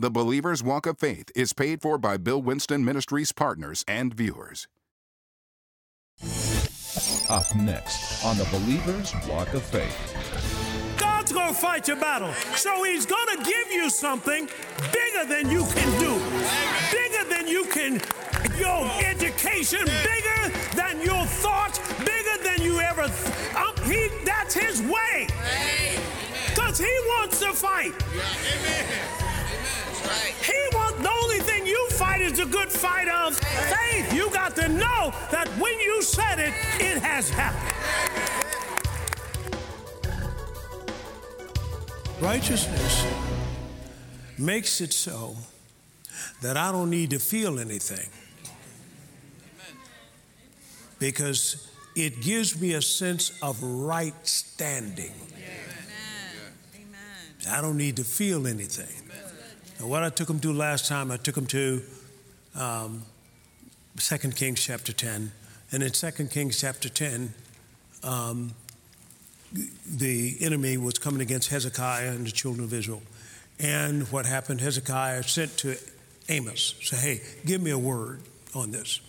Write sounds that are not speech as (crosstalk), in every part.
The Believer's Walk of Faith is paid for by Bill Winston Ministries partners and viewers. Up next on the Believer's Walk of Faith. God's going to fight your battle. So he's going to give you something bigger than you can do, bigger than you can, your education, bigger than your thoughts, bigger than you ever. Th- um, he, that's his way. Because he wants to fight. He wants the only thing you fight is the good fight of faith. You got to know that when you said it, it has happened. Righteousness makes it so that I don't need to feel anything. Because it gives me a sense of right standing. I don't need to feel anything. And what I took them to last time, I took them to um, 2 Kings chapter 10. And in 2 Kings chapter 10, um, the enemy was coming against Hezekiah and the children of Israel. And what happened, Hezekiah sent to Amos, say, hey, give me a word on this.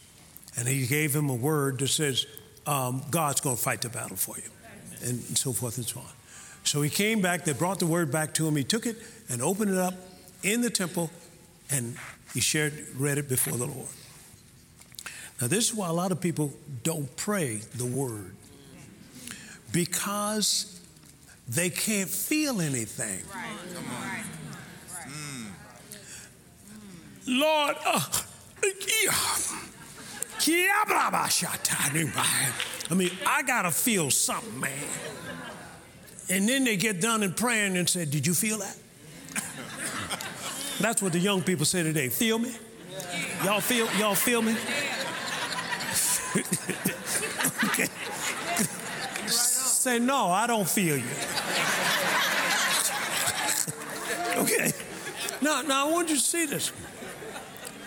And he gave him a word that says, um, God's going to fight the battle for you, and so forth and so on. So he came back, they brought the word back to him. He took it and opened it up in the temple, and he shared, read it before the Lord. Now, this is why a lot of people don't pray the word because they can't feel anything. Right. Come on. Right. Lord, uh, I mean, I gotta feel something, man. And then they get done in praying and say, Did you feel that? (laughs) That's what the young people say today. Feel me? Y'all feel y'all feel me? (laughs) Say no, I don't feel you. (laughs) okay. Now, now I want you to see this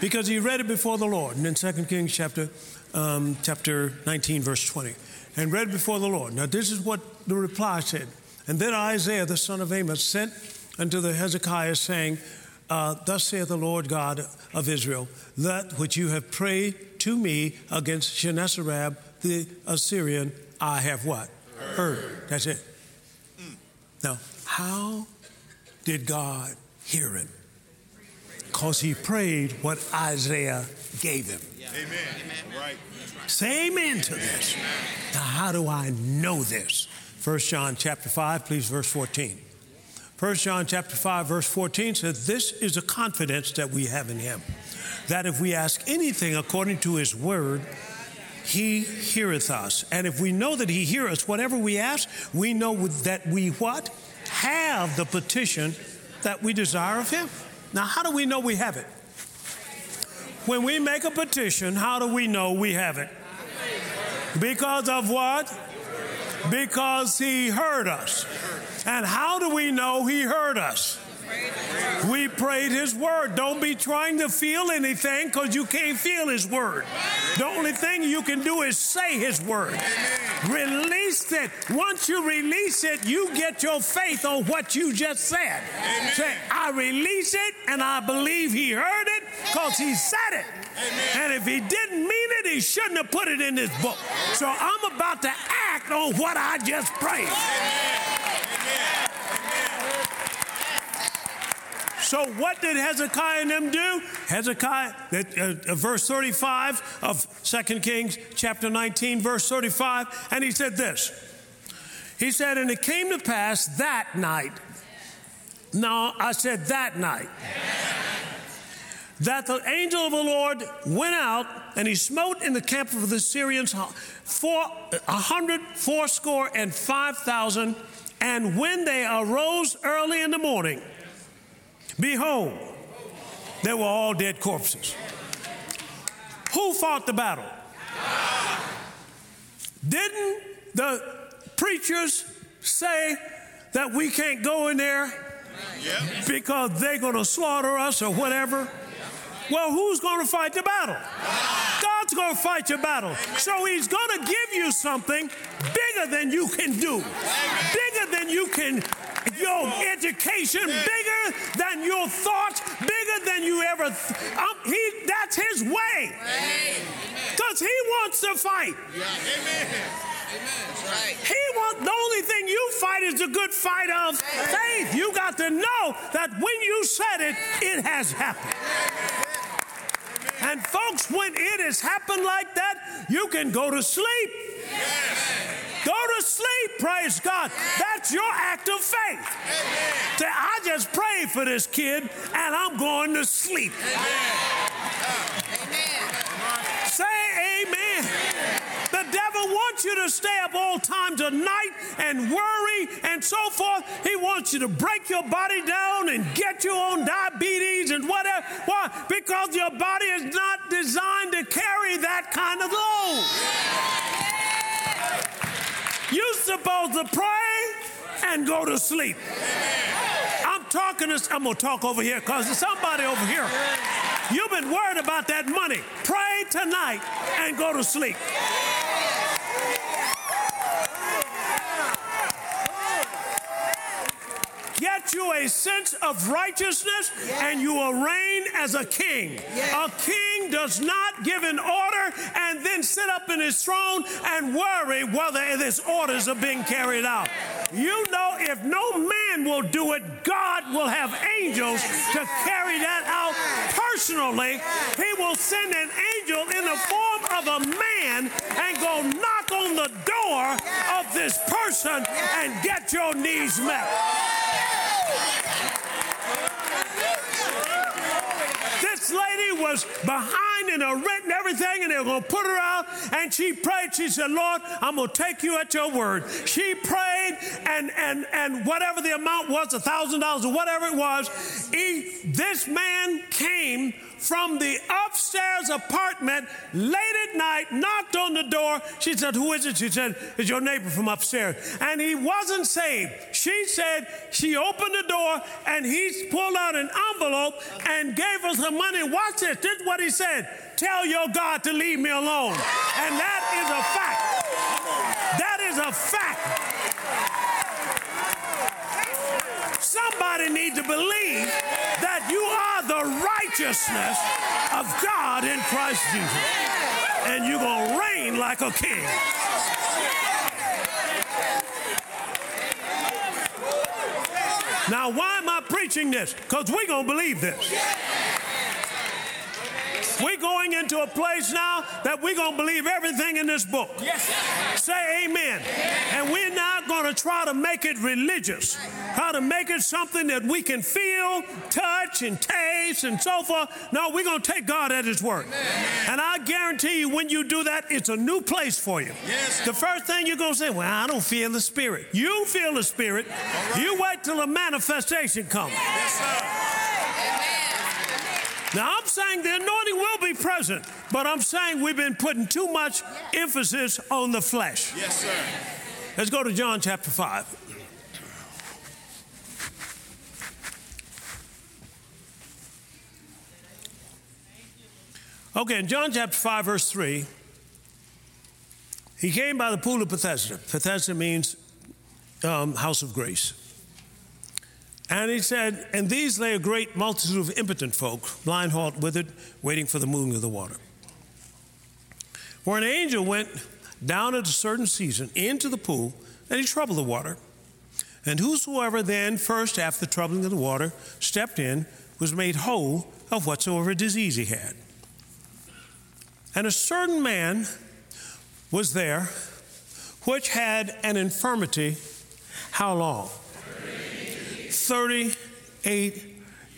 because he read it before the Lord, and in 2 Kings chapter um, chapter 19, verse 20, and read before the Lord. Now, this is what the reply said. And then Isaiah, the son of Amos, sent unto the Hezekiah, saying, uh, Thus saith the Lord God of Israel, that which you have prayed to me against Sennacherib the Assyrian, I have what? Heard. Heard. That's it. Mm. Now, how did God hear him? Because he prayed what Isaiah gave him. Yeah. Amen. amen. Right. Say amen to this. Now, how do I know this? 1 John chapter 5, please, verse 14. 1 John chapter 5, verse 14 says, This is a confidence that we have in him, that if we ask anything according to his word, he heareth us. And if we know that he heareth us, whatever we ask, we know that we what? Have the petition that we desire of him. Now, how do we know we have it? When we make a petition, how do we know we have it? Because of what? Because he heard us. And how do we know he heard us? We prayed his word. Don't be trying to feel anything because you can't feel his word. The only thing you can do is say his word. Release it. Once you release it, you get your faith on what you just said. Say, I release it and I believe he heard it because he said it. And if he didn't mean it, he shouldn't have put it in his book. So I'm about to act on what I just prayed. So what did Hezekiah and them do? Hezekiah, uh, uh, verse 35 of 2 Kings chapter 19, verse 35, and he said this. He said, and it came to pass that night. No, I said that night. That the angel of the Lord went out and he smote in the camp of the Syrians four, a hundred, fourscore, and five thousand. And when they arose early in the morning, Behold, they were all dead corpses. Who fought the battle? Didn't the preachers say that we can't go in there because they're going to slaughter us or whatever? Well, who's going to fight the battle? God's going to fight your battle. So He's going to give you something bigger than you can do, bigger than you can, your education, bigger than your thoughts, bigger than you ever. Th- um, he, that's his way. Because he wants to fight. Yeah. Amen. Amen. Right. He wants the only thing you fight is the good fight of faith. You got to know that when you said it, it has happened. And folks, when it has happened like that, you can go to sleep. Go to sleep, praise God. That's your act of faith. Say, I just prayed for this kid and I'm going to sleep. Say amen. The devil wants you to stay up all times of night and worry and so forth. He wants you to break your body down and get you on diabetes and whatever. Why? Because your body is not designed to carry that kind of load. You're supposed to pray and go to sleep. I'm talking to, I'm gonna talk over here because there's somebody over here. You've been worried about that money. Pray tonight and go to sleep. Get you a sense of righteousness and you will reign as a king. A king does not give an order and then sit up in his throne and worry whether his orders are being carried out. You know, if no man will do it, God will have angels to carry that out personally. He will send an angel in the form of a man and go knock on the door of this person and get your needs met. Was behind in a rent and everything, and they were going to put her out. And she prayed. She said, Lord, I'm going to take you at your word. She prayed, and, and, and whatever the amount was, a $1,000 or whatever it was, he, this man came from the upstairs apartment late at night, knocked on the door. She said, Who is it? She said, It's your neighbor from upstairs. And he wasn't saved. She said, She opened the door and he pulled out an envelope and gave us some money. Watch this. This is what he said Tell your God to leave me alone. And that is a fact. That is a fact. Somebody needs to believe the righteousness of God in Christ Jesus. And you're going to reign like a king. Now, why am I preaching this? Because we're going to believe this. We're going into a place now that we're going to believe everything in this book. Say amen. And we're not going to try to make it religious, how to make it something that we can feel, touch, and taste, and so forth. No, we're going to take God at His word. And I guarantee you, when you do that, it's a new place for you. Yes. The first thing you're going to say, Well, I don't feel the Spirit. You feel the Spirit. You wait till the manifestation comes. Yes. Now, I'm saying the anointing will be present, but I'm saying we've been putting too much emphasis on the flesh. Yes, sir. Let's go to John chapter 5. Okay, in John chapter 5, verse 3, he came by the pool of Bethesda. Bethesda means um, house of grace. And he said, And these lay a great multitude of impotent folk, blind, halt, withered, waiting for the moving of the water. For an angel went down at a certain season into the pool, and he troubled the water. And whosoever then, first after the troubling of the water, stepped in, was made whole of whatsoever disease he had. And a certain man was there which had an infirmity, how long? 38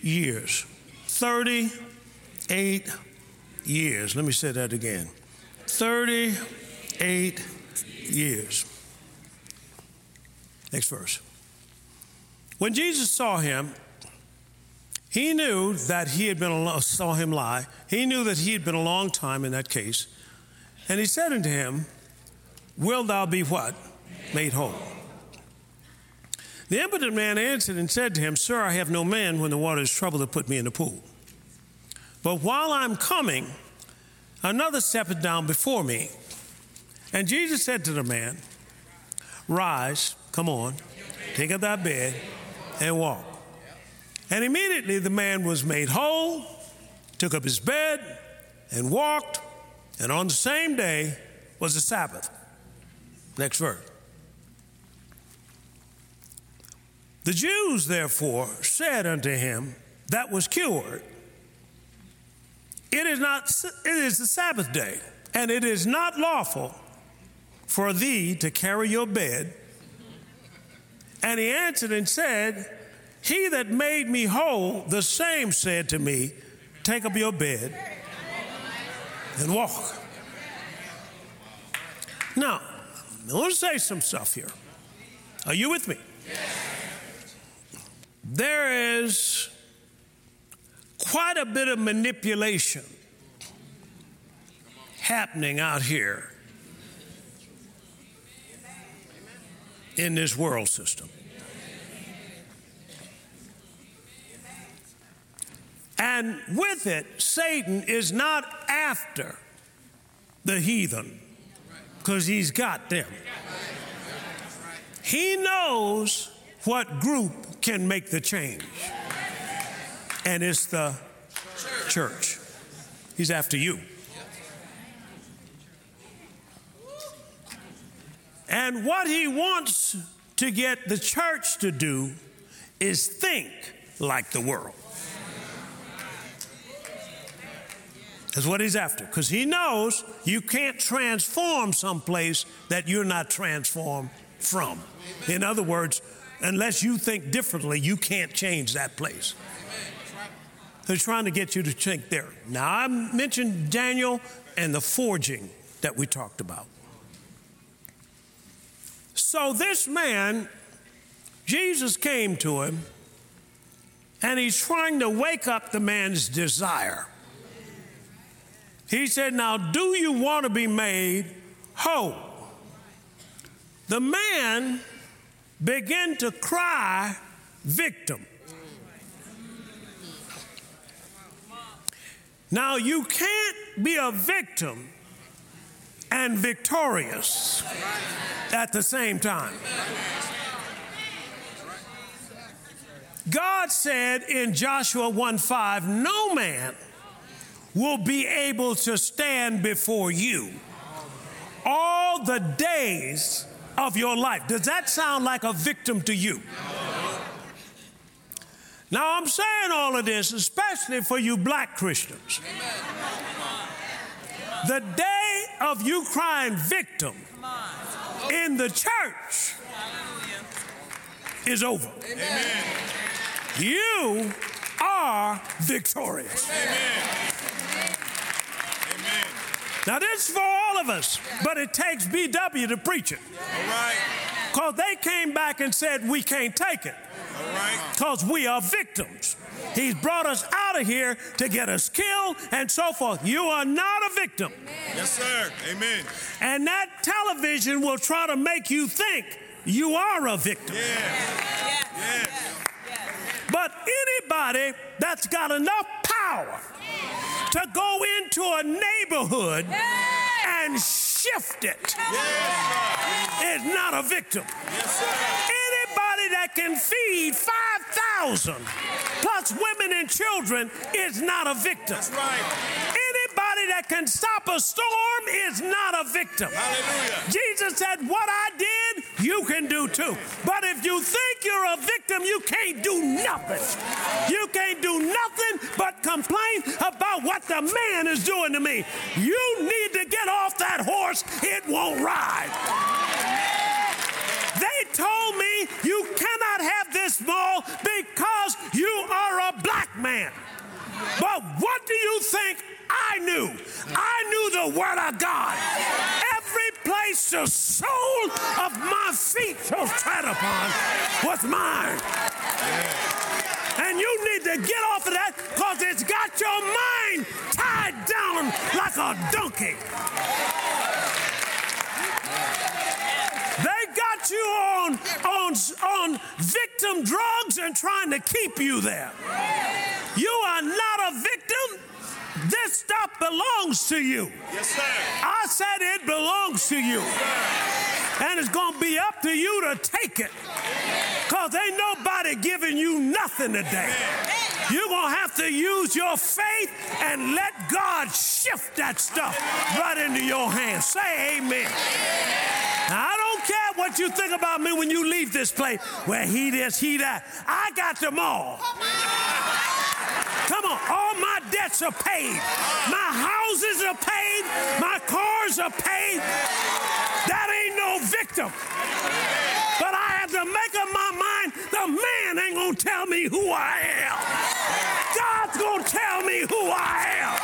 years. 38 years. Let me say that again. 38 years. Next verse. When Jesus saw him, he knew that he had been a saw him lie. He knew that he had been a long time in that case, and he said unto him, "Wilt thou be what? Made whole." The impotent man answered and said to him, Sir, I have no man when the water is troubled to put me in the pool. But while I'm coming, another steppeth down before me. And Jesus said to the man, Rise, come on, take up thy bed, and walk. And immediately the man was made whole, took up his bed, and walked. And on the same day was the Sabbath. Next verse. The Jews, therefore, said unto him that was cured, It is not it is the Sabbath day, and it is not lawful for thee to carry your bed. And he answered and said, He that made me whole, the same said to me, Take up your bed and walk. Now, I want to say some stuff here. Are you with me? There is quite a bit of manipulation happening out here in this world system. And with it, Satan is not after the heathen because he's got them. He knows what group can make the change, and it's the church. He's after you. And what he wants to get the church to do is think like the world. That's what he's after. Because he knows you can't transform someplace that you're not transformed from. In other words, unless you think differently, you can't change that place. They're trying to get you to think there. Now, I mentioned Daniel and the forging that we talked about. So, this man, Jesus came to him, and he's trying to wake up the man's desire. He said, Now, do you want to be made whole? The man began to cry, Victim. Now, you can't be a victim and victorious at the same time. God said in Joshua 1 5, no man will be able to stand before you all the days of your life. Does that sound like a victim to you? Now, I'm saying all of this, especially for you black Christians. The day of you crying victim in the church is over. Amen. You are victorious. Amen. Now, this is for all of us, but it takes BW to preach it. All right. Because they came back and said, we can't take it. All right. Because we are victims. He's brought us out of here to get us killed and so forth. You are not a victim. Amen. Yes, sir. Amen. And that television will try to make you think you are a victim. Yeah. Yes. Yes. But anybody that's got enough power to go into a neighborhood and shift it is not a victim. Anybody that can feed 5,000 plus women and children is not a victim. Anybody that can stop a storm is not a victim. Hallelujah. Jesus said, What I did, you can do too. But if you think you're a victim, you can't do nothing. You can't do nothing but complain about what the man is doing to me. You need to get off that horse, it won't ride. They told me you cannot have this mall because you are a black man. But what do you think I knew. I knew the Word of God. Place the sole of my feet shall tread upon was mine. And you need to get off of that because it's got your mind tied down like a donkey. They got you on, on, on victim drugs and trying to keep you there. You are not a victim. This stuff belongs to you. Yes, sir. I said it belongs to you. And it's going to be up to you to take it. Because ain't nobody giving you nothing today. You're going to have to use your faith and let God shift that stuff right into your hands. Say amen. Now, I don't care what you think about me when you leave this place. Well, he this, he that. I got them all. Come on, all my debts are paid. My houses are paid. My cars are paid. That ain't no victim. But I have to make up my mind the man ain't gonna tell me who I am. God's gonna tell me who I am.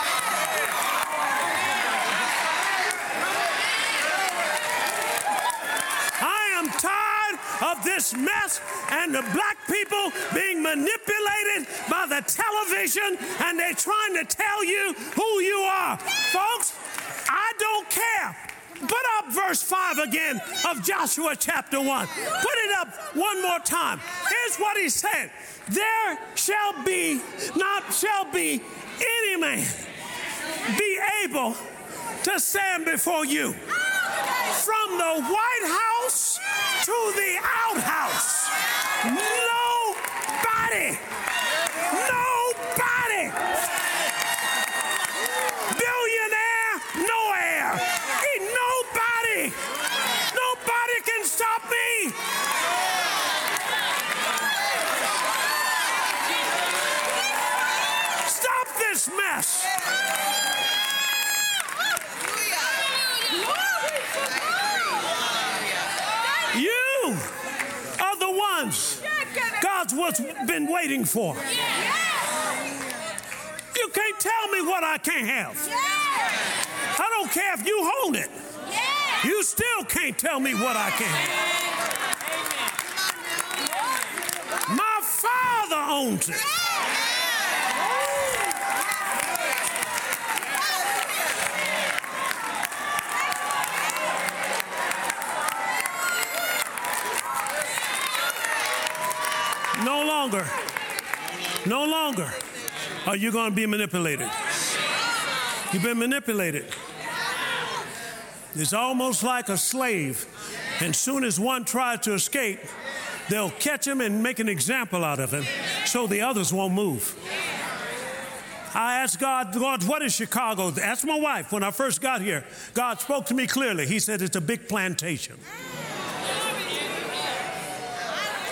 I am tired of this mess and the black people being manipulated by the television and they're trying to tell you who you are. Folks, I don't care. Put up verse 5 again of Joshua chapter 1. Put it up one more time. Here's what he said There shall be, not shall be, any man be able to stand before you from the White House to the outhouse. Nobody, billionaire, no air, ain't nobody, nobody can stop me. Stop this mess. You are the ones God's what's been waiting for. You can't tell me what I can't have. I don't care if you own it. You still can't tell me what I can't have. My father owns it. No longer, no are you going to be manipulated. You've been manipulated. It's almost like a slave. And soon as one tries to escape, they'll catch him and make an example out of him so the others won't move. I asked God, God, what is Chicago? Asked my wife when I first got here. God spoke to me clearly. He said it's a big plantation.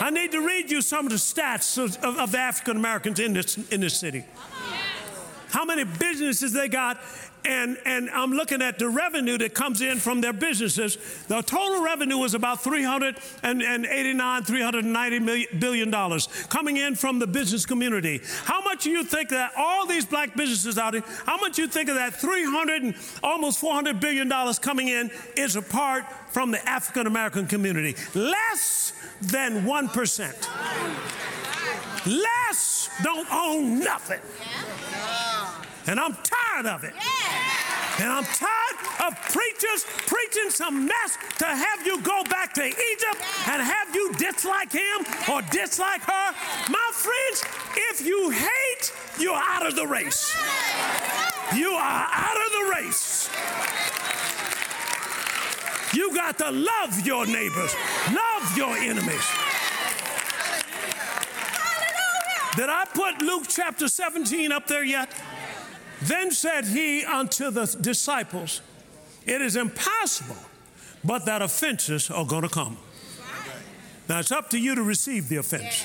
I need to read you some of the stats of, of, of African Americans in this, in this city. How many businesses they got, and, and I'm looking at the revenue that comes in from their businesses. The total revenue was about 389, 390 million, billion dollars coming in from the business community. How much do you think that all these black businesses out here, how much do you think of that 300 and almost 400 billion dollars coming in is a part from the African American community? Less than 1%. Less don't own nothing. And I'm tired of it. And I'm tired of preachers preaching some mess to have you go back to Egypt and have you dislike him or dislike her. My friends, if you hate, you're out of the race. You are out of the race. You got to love your neighbors, love your enemies. Did I put Luke chapter 17 up there yet? Then said he unto the disciples, It is impossible, but that offenses are going to come. Now it's up to you to receive the offense.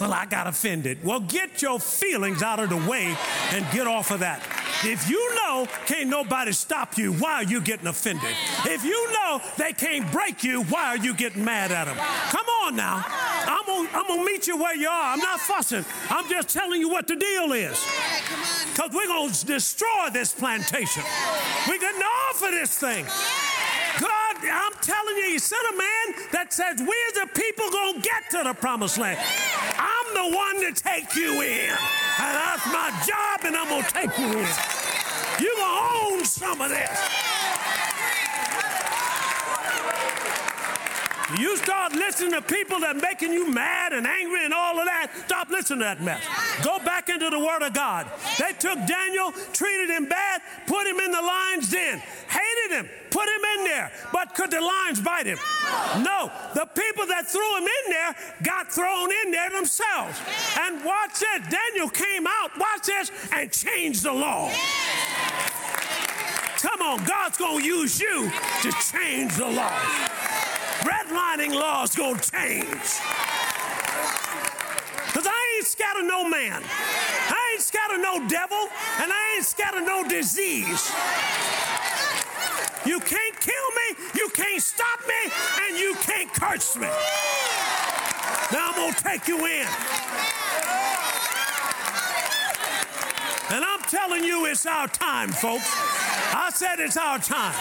Well, I got offended. Well, get your feelings out of the way and get off of that. If you know can't nobody stop you, why are you getting offended? If you know they can't break you, why are you getting mad at them? Come on now. I'm gonna, I'm gonna meet you where you are. I'm not fussing. I'm just telling you what the deal is. Because we're gonna destroy this plantation. We're getting off of this thing. God, I'm telling you, He sent a man that says we as a people gonna get to the promised land. I'm the one to take you in. And that's my job, and I'm gonna take you in. You're gonna own some of this. You start listening to people that are making you mad and angry and all of that. Stop listening to that mess. Go back into the Word of God. They took Daniel, treated him bad, put him in the lion's den, him, put him in there. But could the lions bite him? No. The people that threw him in there got thrown in there themselves. And watch this. Daniel came out, watch this, and changed the law. Come on, God's to use you to change the law. Redlining laws to change. Because I ain't scared of no man. I ain't scared of no devil, and I ain't scared of no disease. You can't kill me, you can't stop me, and you can't curse me. Now I'm going to take you in. And I'm telling you, it's our time, folks. I said it's our time.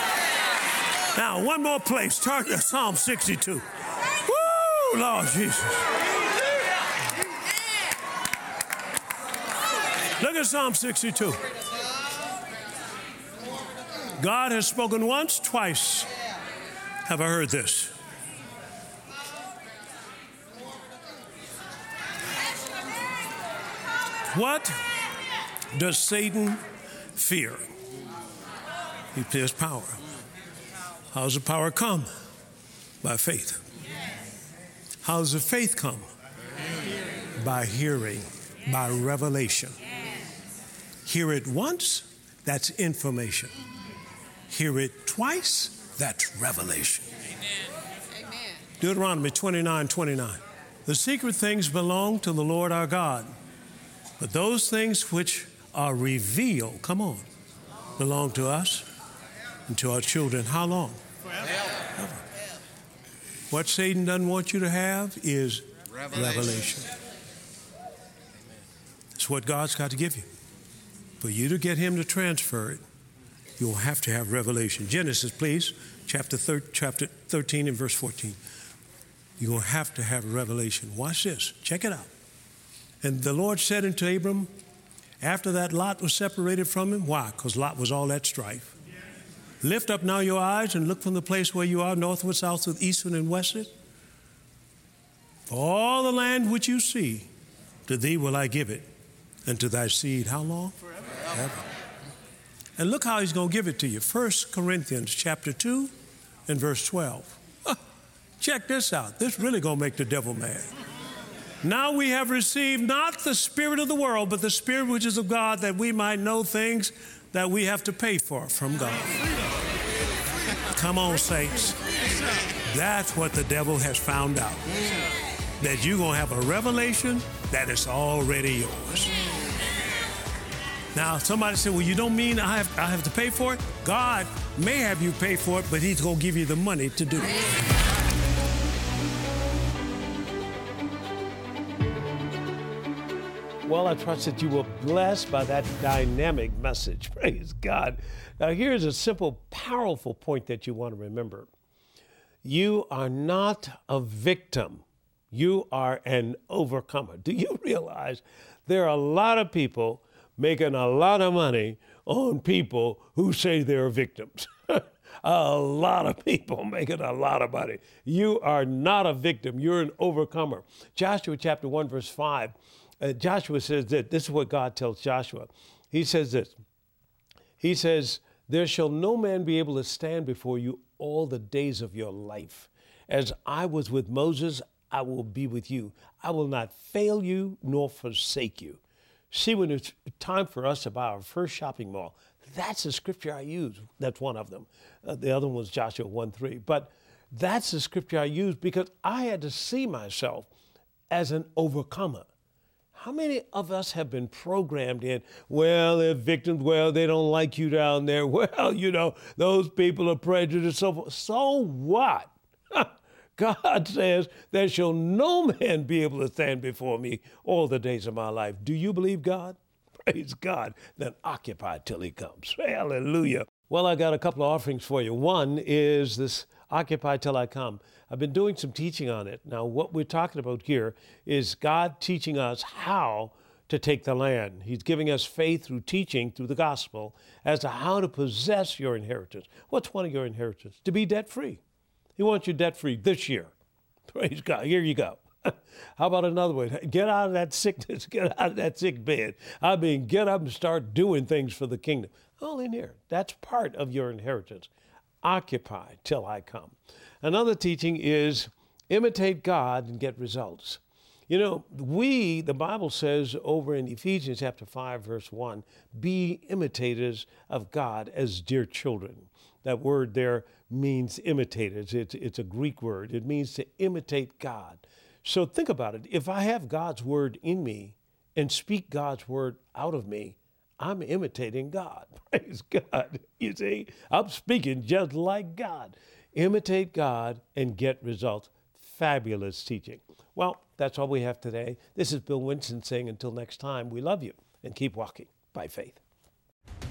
Now, one more place. Turn to Psalm 62. Woo, Lord Jesus. Look at Psalm 62. God has spoken once, twice. Have I heard this? What does Satan fear? He fears power. How does the power come? By faith. How does the faith come? By hearing, by revelation. Hear it once, that's information. Hear it twice, that's revelation. amen Deuteronomy 29 29. The secret things belong to the Lord our God, but those things which are revealed, come on, belong to us and to our children. How long? Forever. What Satan doesn't want you to have is revelation. revelation. It's what God's got to give you. For you to get him to transfer it, you'll have to have revelation. Genesis, please, chapter, thir- chapter 13 and verse 14. You're going to have to have revelation. Watch this. Check it out. And the Lord said unto Abram, after that Lot was separated from him, why? Because Lot was all that strife. Lift up now your eyes and look from the place where you are, northward, southward, eastward, and westward. For all the land which you see, to thee will I give it, and to thy seed, how long? Forever. Forever. And look how he's going to give it to you. 1 Corinthians chapter 2 and verse 12. Check this out. This really going to make the devil mad. Now we have received not the spirit of the world, but the spirit which is of God, that we might know things that we have to pay for from God. Come on, saints. That's what the devil has found out. That you're going to have a revelation that is already yours. Now, somebody said, Well, you don't mean I have, I have to pay for it? God may have you pay for it, but He's going to give you the money to do it. Well, I trust that you were blessed by that dynamic message. (laughs) Praise God. Now, here's a simple, powerful point that you want to remember you are not a victim, you are an overcomer. Do you realize there are a lot of people making a lot of money on people who say they're victims? (laughs) a lot of people making a lot of money. You are not a victim, you're an overcomer. Joshua chapter 1, verse 5 uh, Joshua says that this is what God tells Joshua. He says this. He says, There shall no man be able to stand before you all the days of your life. As I was with Moses, I will be with you. I will not fail you nor forsake you. See, when it's time for us to buy our first shopping mall, that's the scripture I use. That's one of them. Uh, the other one was Joshua 1 3. But that's the scripture I use because I had to see myself as an overcomer. How many of us have been programmed in, well, they're victims, well, they don't like you down there, (laughs) well, you know, those people are prejudiced, so forth. So what? (laughs) God (laughs) says, There shall no man be able to stand before me all the days of my life. Do you believe God? (laughs) Praise God. Then occupy till he comes. (laughs) Hallelujah. Well, I got a couple of offerings for you. One is this Occupy Till I Come. I've been doing some teaching on it. Now, what we're talking about here is God teaching us how to take the land. He's giving us faith through teaching, through the gospel, as to how to possess your inheritance. What's one of your inheritance? To be debt free. He wants you debt free this year. (laughs) Praise God. Here you go. (laughs) How about another one? Get out of that sickness, (laughs) get out of that sick bed. I mean, get up and start doing things for the kingdom. All in here. That's part of your inheritance. occupy till I come. Another teaching is imitate God and get results. You know, we, the Bible says over in Ephesians chapter 5, verse 1, be imitators of God as dear children. That word there means imitators. It's, it's a Greek word. It means to imitate God. So think about it. If I have God's word in me and speak God's word out of me, I'm imitating God. (laughs) Praise God. You see, I'm speaking just like God. Imitate God and get results. Fabulous teaching. Well, that's all we have today. This is Bill Winston saying until next time, we love you and keep walking by faith.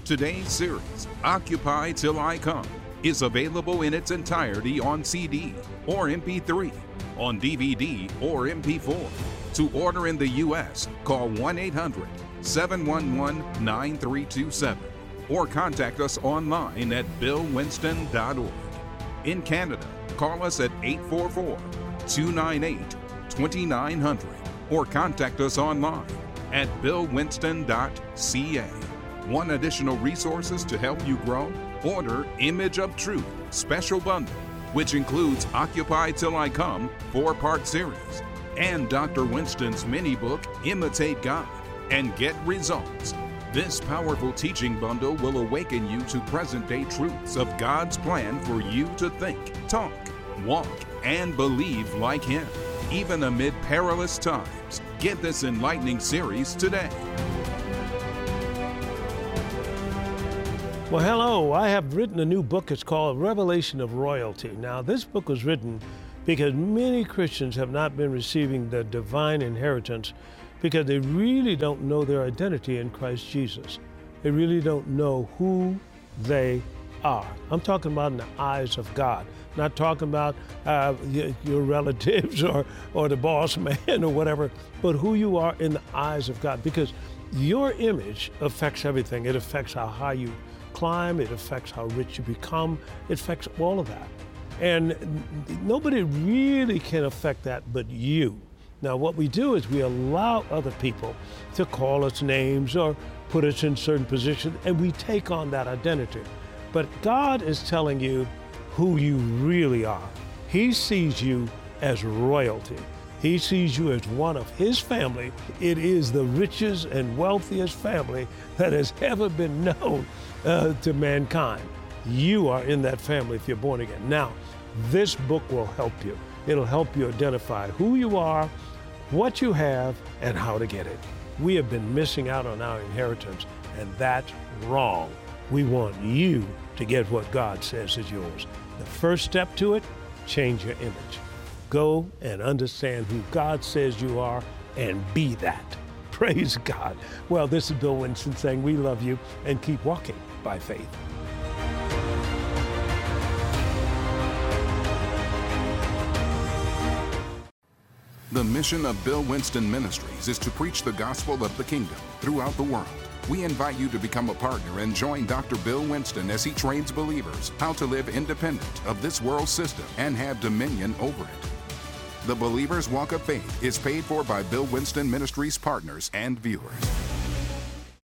Today's series, Occupy Till I Come, is available in its entirety on CD or MP3, on DVD or MP4. To order in the U.S., call 1 800 711 9327 or contact us online at billwinston.org. In Canada, call us at 844 298 2900 or contact us online at billwinston.ca. Want additional resources to help you grow? Order Image of Truth Special Bundle, which includes Occupy Till I Come four part series and Dr. Winston's mini book Imitate God and Get Results. This powerful teaching bundle will awaken you to present day truths of God's plan for you to think, talk, walk, and believe like Him, even amid perilous times. Get this enlightening series today. Well, hello. I have written a new book. It's called Revelation of Royalty. Now, this book was written because many Christians have not been receiving the divine inheritance because they really don't know their identity in Christ Jesus. They really don't know who they are. I'm talking about in the eyes of God, not talking about uh, your relatives or, or the boss (laughs) man or whatever, but who you are in the eyes of God because your image affects everything. It affects how high you climb, it affects how rich you become, it affects all of that. And nobody really can affect that but you. Now, what we do is we allow other people to call us names or put us in certain positions, and we take on that identity. But God is telling you who you really are. He sees you as royalty. He sees you as one of His family. It is the richest and wealthiest family that has ever been known uh, to mankind. You are in that family if you're born again. Now, this book will help you. It'll help you identify who you are, what you have, and how to get it. We have been missing out on our inheritance, and that's wrong. We want you to get what God says is yours. The first step to it, change your image. Go and understand who God says you are and be that. (laughs) Praise God. Well, this is Bill Winston saying we love you and keep walking by faith. The mission of Bill Winston Ministries is to preach the gospel of the kingdom throughout the world. We invite you to become a partner and join Dr. Bill Winston as he trains believers how to live independent of this world system and have dominion over it. The Believer's Walk of Faith is paid for by Bill Winston Ministries partners and viewers.